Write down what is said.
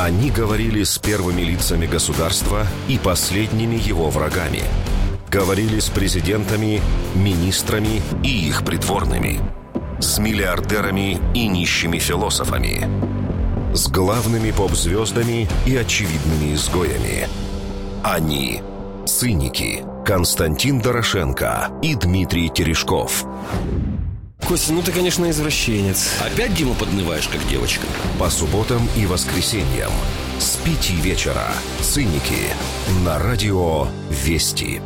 Они говорили с первыми лицами государства и последними его врагами. Говорили с президентами, министрами и их придворными. С миллиардерами и нищими философами. С главными поп-звездами и очевидными изгоями. Они – циники Константин Дорошенко и Дмитрий Терешков. Костя, ну ты, конечно, извращенец. Опять Диму подмываешь, как девочка? По субботам и воскресеньям с пяти вечера. Циники. На радио «Вести».